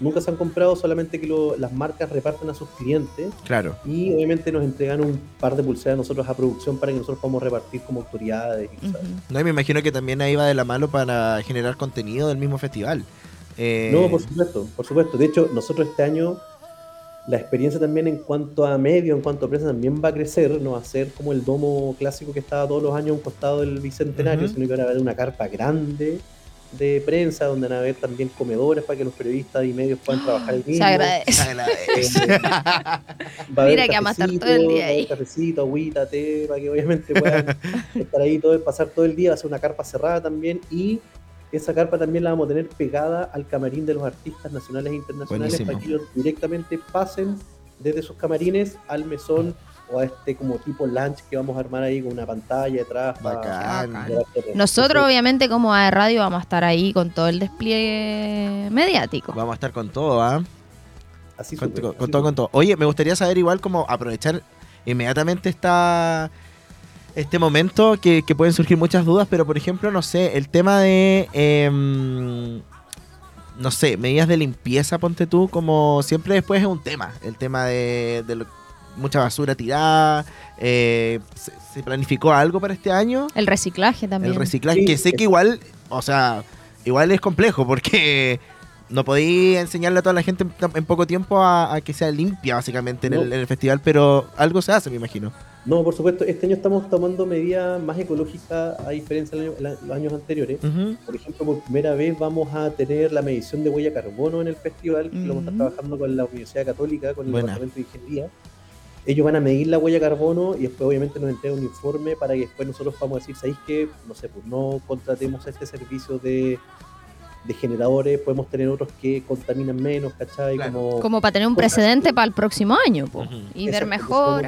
nunca se han comprado, solamente que las marcas reparten a sus clientes. Claro. Y obviamente nos entregan un par de pulseras nosotros a producción para que nosotros podamos repartir como autoridades. No, y me imagino que también ahí va de la mano para generar contenido del mismo festival. Eh, no, por supuesto, por supuesto. De hecho, nosotros este año la experiencia también en cuanto a medio, en cuanto a prensa, también va a crecer, no va a ser como el domo clásico que estaba todos los años a un costado del Bicentenario, sino que va a haber una carpa grande de prensa, donde van a haber también comedores para que los periodistas y medios puedan trabajar el mismo. Se agradece. Mira que a matar todo el día ahí. Cafecito, agüita, té, para que obviamente puedan estar ahí todo, pasar todo el día, va a ser una carpa cerrada también y esa carpa también la vamos a tener pegada al camarín de los artistas nacionales e internacionales Buenísimo. para que ellos directamente pasen desde sus camarines al mesón o a este como tipo lunch que vamos a armar ahí con una pantalla detrás. para- Bacán. para Nosotros, obviamente, como A Radio, vamos a estar ahí con todo el despliegue mediático. Vamos a estar con todo, ¿ah? Así Con, súper, con- así con todo, con todo. Oye, me gustaría saber igual cómo aprovechar inmediatamente esta, este momento que, que pueden surgir muchas dudas, pero por ejemplo, no sé, el tema de, em, no sé, medidas de limpieza, ponte tú, como siempre después es un tema, el tema de, de lo- mucha basura tirada, eh, ¿se, se planificó algo para este año? El reciclaje también. El reciclaje, Sí, que sé que igual, o sea, igual es complejo porque no podía enseñarle a toda la gente en, poco tiempo a, a que sea limpia básicamente en, No. el, en el festival, pero algo se hace, me imagino. No, por supuesto, este año estamos tomando medidas más ecológicas a diferencia de los años anteriores. Por ejemplo, por primera vez vamos a tener la medición de huella carbono en el festival, que lo vamos a estar Mm. trabajando con la Universidad Católica, con el Buena. Departamento de Ingeniería. Ellos van a medir la huella carbono y después obviamente nos entregan un informe para que después nosotros podamos decir, ¿sabéis que No sé, pues no contratemos este servicio de, de generadores, podemos tener otros que contaminan menos, ¿cachai? Claro. Como, Como para tener un precedente para el próximo año. Ujú. y ver Exacto, mejor.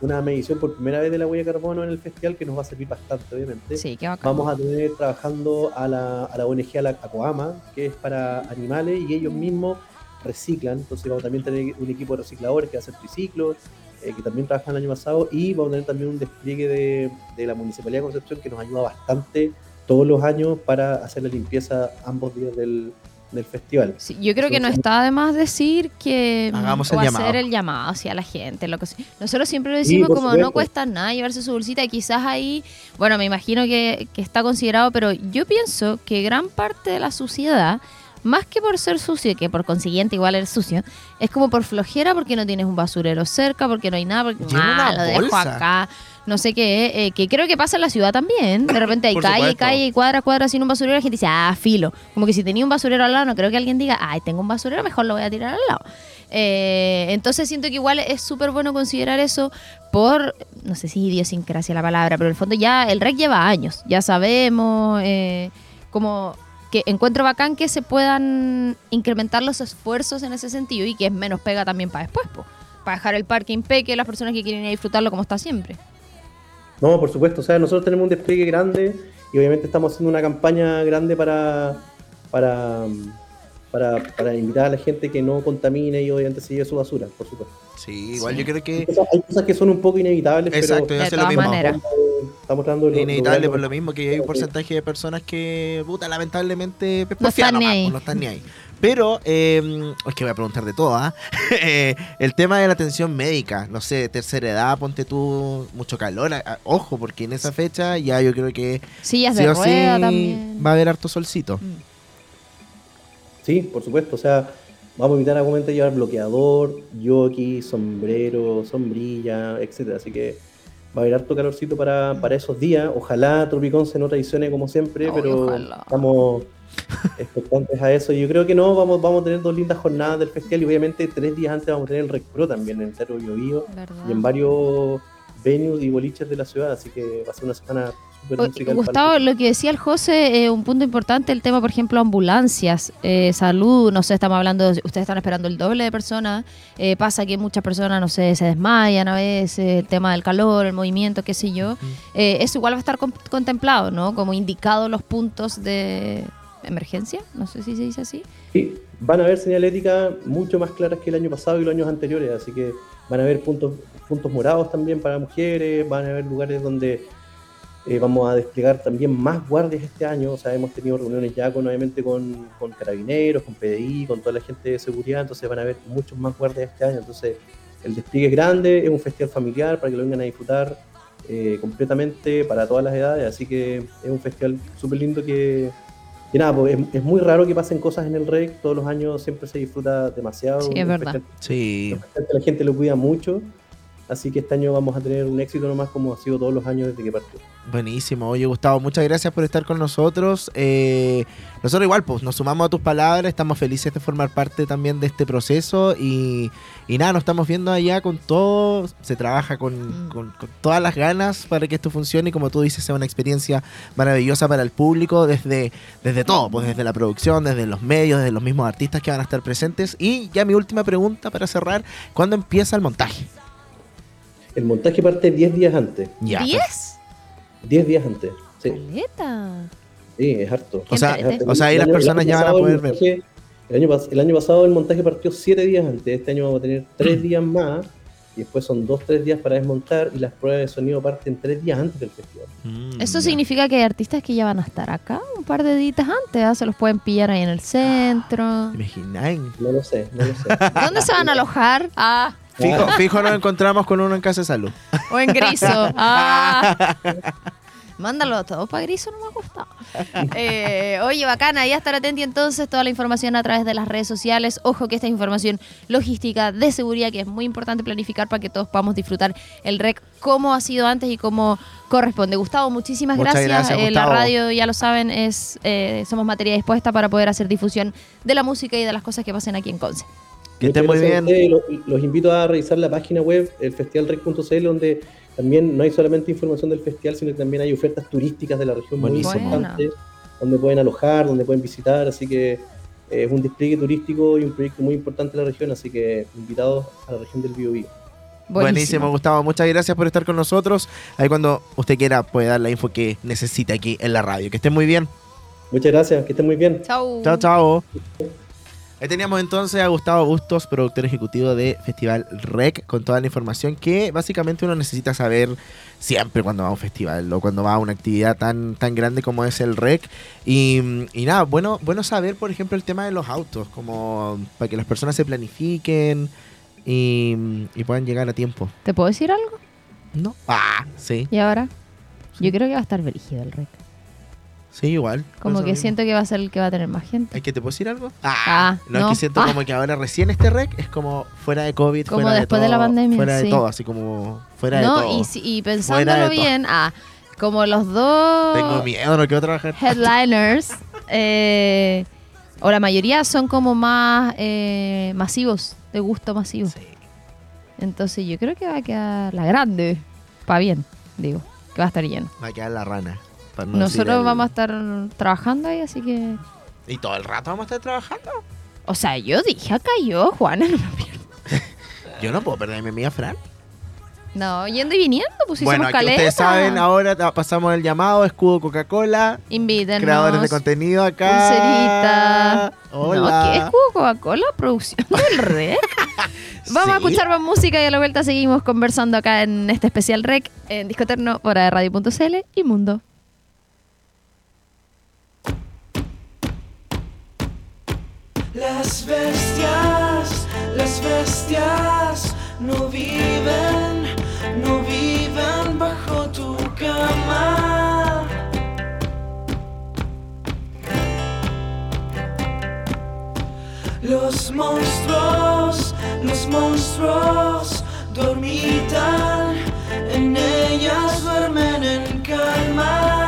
una medición por primera vez de la huella carbono en el festival que nos va a servir bastante, obviamente. Sí, qué bacán. Vamos a tener trabajando a la, a la ONG, a la Acoama, que es para animales y ellos mismos reciclan. Entonces vamos a también tener un equipo de recicladores que hace triciclos, eh, que también trabajan el año pasado y vamos a tener también un despliegue de, de la Municipalidad de Concepción que nos ayuda bastante todos los años para hacer la limpieza ambos días del, del festival. Sí, yo creo que no está de más decir que mm, Hagamos o el llamado. hacer el llamado hacia la gente. Lo que. Nosotros siempre lo decimos como no cuesta nada llevarse su bolsita y quizás ahí, bueno, me imagino que, que está considerado, pero yo pienso que gran parte de la suciedad, más que por ser sucio, que por consiguiente igual es sucio, es como por flojera porque no tienes un basurero cerca, porque no hay nada, porque ah, lo dejo acá. No sé qué, eh, que creo que pasa en la ciudad también. De repente hay calle, supuesto. calle y cuadra, cuadra sin un basurero. La gente dice, ah, filo. Como que si tenía un basurero al lado, no creo que alguien diga, ay, tengo un basurero, mejor lo voy a tirar al lado. Eh, entonces siento que igual es súper bueno considerar eso por, no sé si idiosincrasia la palabra, pero en el fondo ya el REC lleva años. Ya sabemos, eh, como que encuentro bacán que se puedan incrementar los esfuerzos en ese sentido y que es menos pega también para después, po. para dejar el parque impeque las personas que quieren ir a disfrutarlo como está siempre. No, por supuesto, o sea, nosotros tenemos un despliegue grande y obviamente estamos haciendo una campaña grande para, para, para, para invitar a la gente que no contamine y obviamente se lleve su basura, por supuesto. Sí, igual Sí. yo creo Hay que cosas, hay cosas que son un poco inevitables, Exacto, pero yo De sé lo todas mismo. maneras. estamos tratando de lo- Inevitable por lo mismo que hay un porcentaje de personas que, puta, lamentablemente, pues, No están ni nomás, ahí. pues, no están ni ahí. Pero, eh, es que voy a preguntar de todo, ¿ah? Eh, el tema de la atención médica, no sé, tercera edad, ponte tú mucho calor, a- a- ojo, porque en esa fecha ya yo creo que Sillas sí de o sí rueda también. va a haber harto solcito. Mm. Sí, por supuesto, o sea, vamos a invitar a a llevar bloqueador, jockey, sombrero, sombrilla, etcétera, así que va a haber harto calorcito para, para esos días. Ojalá Tropicón se no traicione como siempre, pero ojalá. estamos expectantes a eso. Yo creo que no, vamos, vamos a tener dos lindas jornadas del festival y obviamente tres días antes vamos a tener el Rec Pro también en el Teatro Bio Bio ¿Verdad? y en varios venues y boliches de la ciudad, así que va a ser una semana Gustavo, lo que decía el José, eh, un punto importante, el tema, por ejemplo, ambulancias, eh, salud, no sé, estamos hablando, ustedes están esperando el doble de personas, eh, pasa que muchas personas, no sé, se desmayan a veces, el tema del calor, el movimiento, qué sé yo, eh, eso igual va a estar con- contemplado, ¿no? Como indicado los puntos de emergencia, no sé si se dice así. Sí, van a haber señaléticas mucho más claras que el año pasado y los años anteriores, así que van a haber puntos, puntos morados también para mujeres, van a haber lugares donde eh, vamos a desplegar también más guardias este año, o sea, hemos tenido reuniones ya con, obviamente con, con carabineros, con PDI, con toda la gente de seguridad, entonces van a haber muchos más guardias este año, entonces el despliegue es grande, es un festival familiar para que lo vengan a disfrutar eh, completamente para todas las edades, así que es un festival súper lindo que, que nada, pues, es, es muy raro que pasen cosas en el REC, todos los años siempre se disfruta demasiado. Sí, es verdad. festival- Sí. la gente lo cuida mucho, Así que este año vamos a tener un éxito nomás como ha sido todos los años desde que partió. Buenísimo. Oye, Gustavo, muchas gracias por estar con nosotros. Eh, nosotros igual, pues, nos sumamos a tus palabras. Estamos felices de formar parte también de este proceso. Y, y nada, nos estamos viendo allá con todo. Se trabaja con, Mm. con- con todas las ganas para que esto funcione. Y como tú dices, sea una experiencia maravillosa para el público desde, desde todo. Pues desde la producción, desde los medios, desde los mismos artistas que van a estar presentes. Y ya mi última pregunta para cerrar. ¿Cuándo empieza el montaje? El montaje parte 10 días antes. Ya. ¿Diez? 10 días antes. Sí, Caleta. sí, es harto. O sea, harto. o sea, ahí El las año- personas ya van a poder ver. montaje- El año, el año pasado el montaje partió 7 días antes. Este año vamos a tener 3 días más. Y después son 2-3 días para desmontar. Y las pruebas de sonido parten 3 días antes del festival. Mm, Eso ya. significa que hay artistas que ya van a estar acá un par de días antes, ¿ah? se los pueden pillar ahí en el centro. Imagináis. No lo sé, no lo sé. ¿Dónde se van a alojar? Ah, Fijo, fijo nos encontramos con uno en casa de salud. o en Griso. Ah. Mándalo a todos para Griso, no me ha gustado. Eh, oye, bacana, ya estar atenti entonces toda la información a través de las redes sociales. Ojo que esta es información logística de seguridad que es muy importante planificar para que todos podamos disfrutar el REC como ha sido antes y como corresponde. Gustavo, muchísimas Muchas gracias. gracias, Eh, la radio, ya lo saben, es eh, somos materia dispuesta para poder hacer difusión de la música y de las cosas que pasen aquí en Conce. Que esté muy bien. ustedes. Los, los invito a revisar la página web, el festivalrec.cl, donde también no hay solamente información del festival, sino que también hay ofertas turísticas de la región muy Buenísimo. importantes, donde pueden alojar, donde pueden visitar, así que eh, es un despliegue turístico y un proyecto muy importante en la región, así que invitados a la región del Biobío. Buenísimo. Gustavo. Muchas gracias por estar con nosotros. Ahí cuando usted quiera puede dar la info que necesita aquí en la radio. Que esté muy bien. Muchas gracias, que estén muy bien. Chau. Chao, chao. Ahí teníamos entonces a Gustavo Bustos, productor ejecutivo de Festival Rec, con toda la información que básicamente uno necesita saber siempre cuando va a un festival o cuando va a una actividad tan, tan grande como es el Rec. Y, y nada, bueno, bueno saber, por ejemplo, el tema de los autos, como para que las personas se planifiquen y, y puedan llegar a tiempo. ¿Te puedo decir algo? ¿No? Ah, sí, ¿Y ahora? Yo creo que va a estar brígido el REC. Sí, igual. Como que siento que va a ser el que va a tener más gente. ¿Es que te puedo decir algo? Ah, no, es que siento Ah. como que ahora recién este rec es como fuera de COVID, Como fuera después de, de la todo, pandemia, Fuera de sí. todo, así como fuera de todo. y, si- y pensándolo todo. bien, ah, como los dos Tengo miedo, no quiero trabajar. headliners, eh, o la mayoría son como más eh, masivos, de gusto masivo. Sí. Entonces yo creo que va a quedar la grande, para bien, digo, que va a estar lleno. Va a quedar la rana. Para no decir Nosotros vamos a estar trabajando ahí, así que... ¿Y todo el rato vamos a estar trabajando? O sea, yo dije acá yo, Juana, no me pierdo. Yo no puedo perderme mi Fran. No, yendo y viniendo, pues si bueno, somos aquí ustedes caleta. saben, ahora pasamos el llamado, escudo Coca-Cola, Invítenos. creadores de contenido acá. Pulserita. Hola. No, ¿qué es jugo Coca-Cola? Producción del rec. Vamos a escuchar más música y a la vuelta seguimos conversando acá en este especial rec en Disco Eterno por radio.cl y Mundo. Las bestias, las bestias no viven, no viven bajo tu cama. Los monstruos, los monstruos dormitan, en ellas duermen en calma.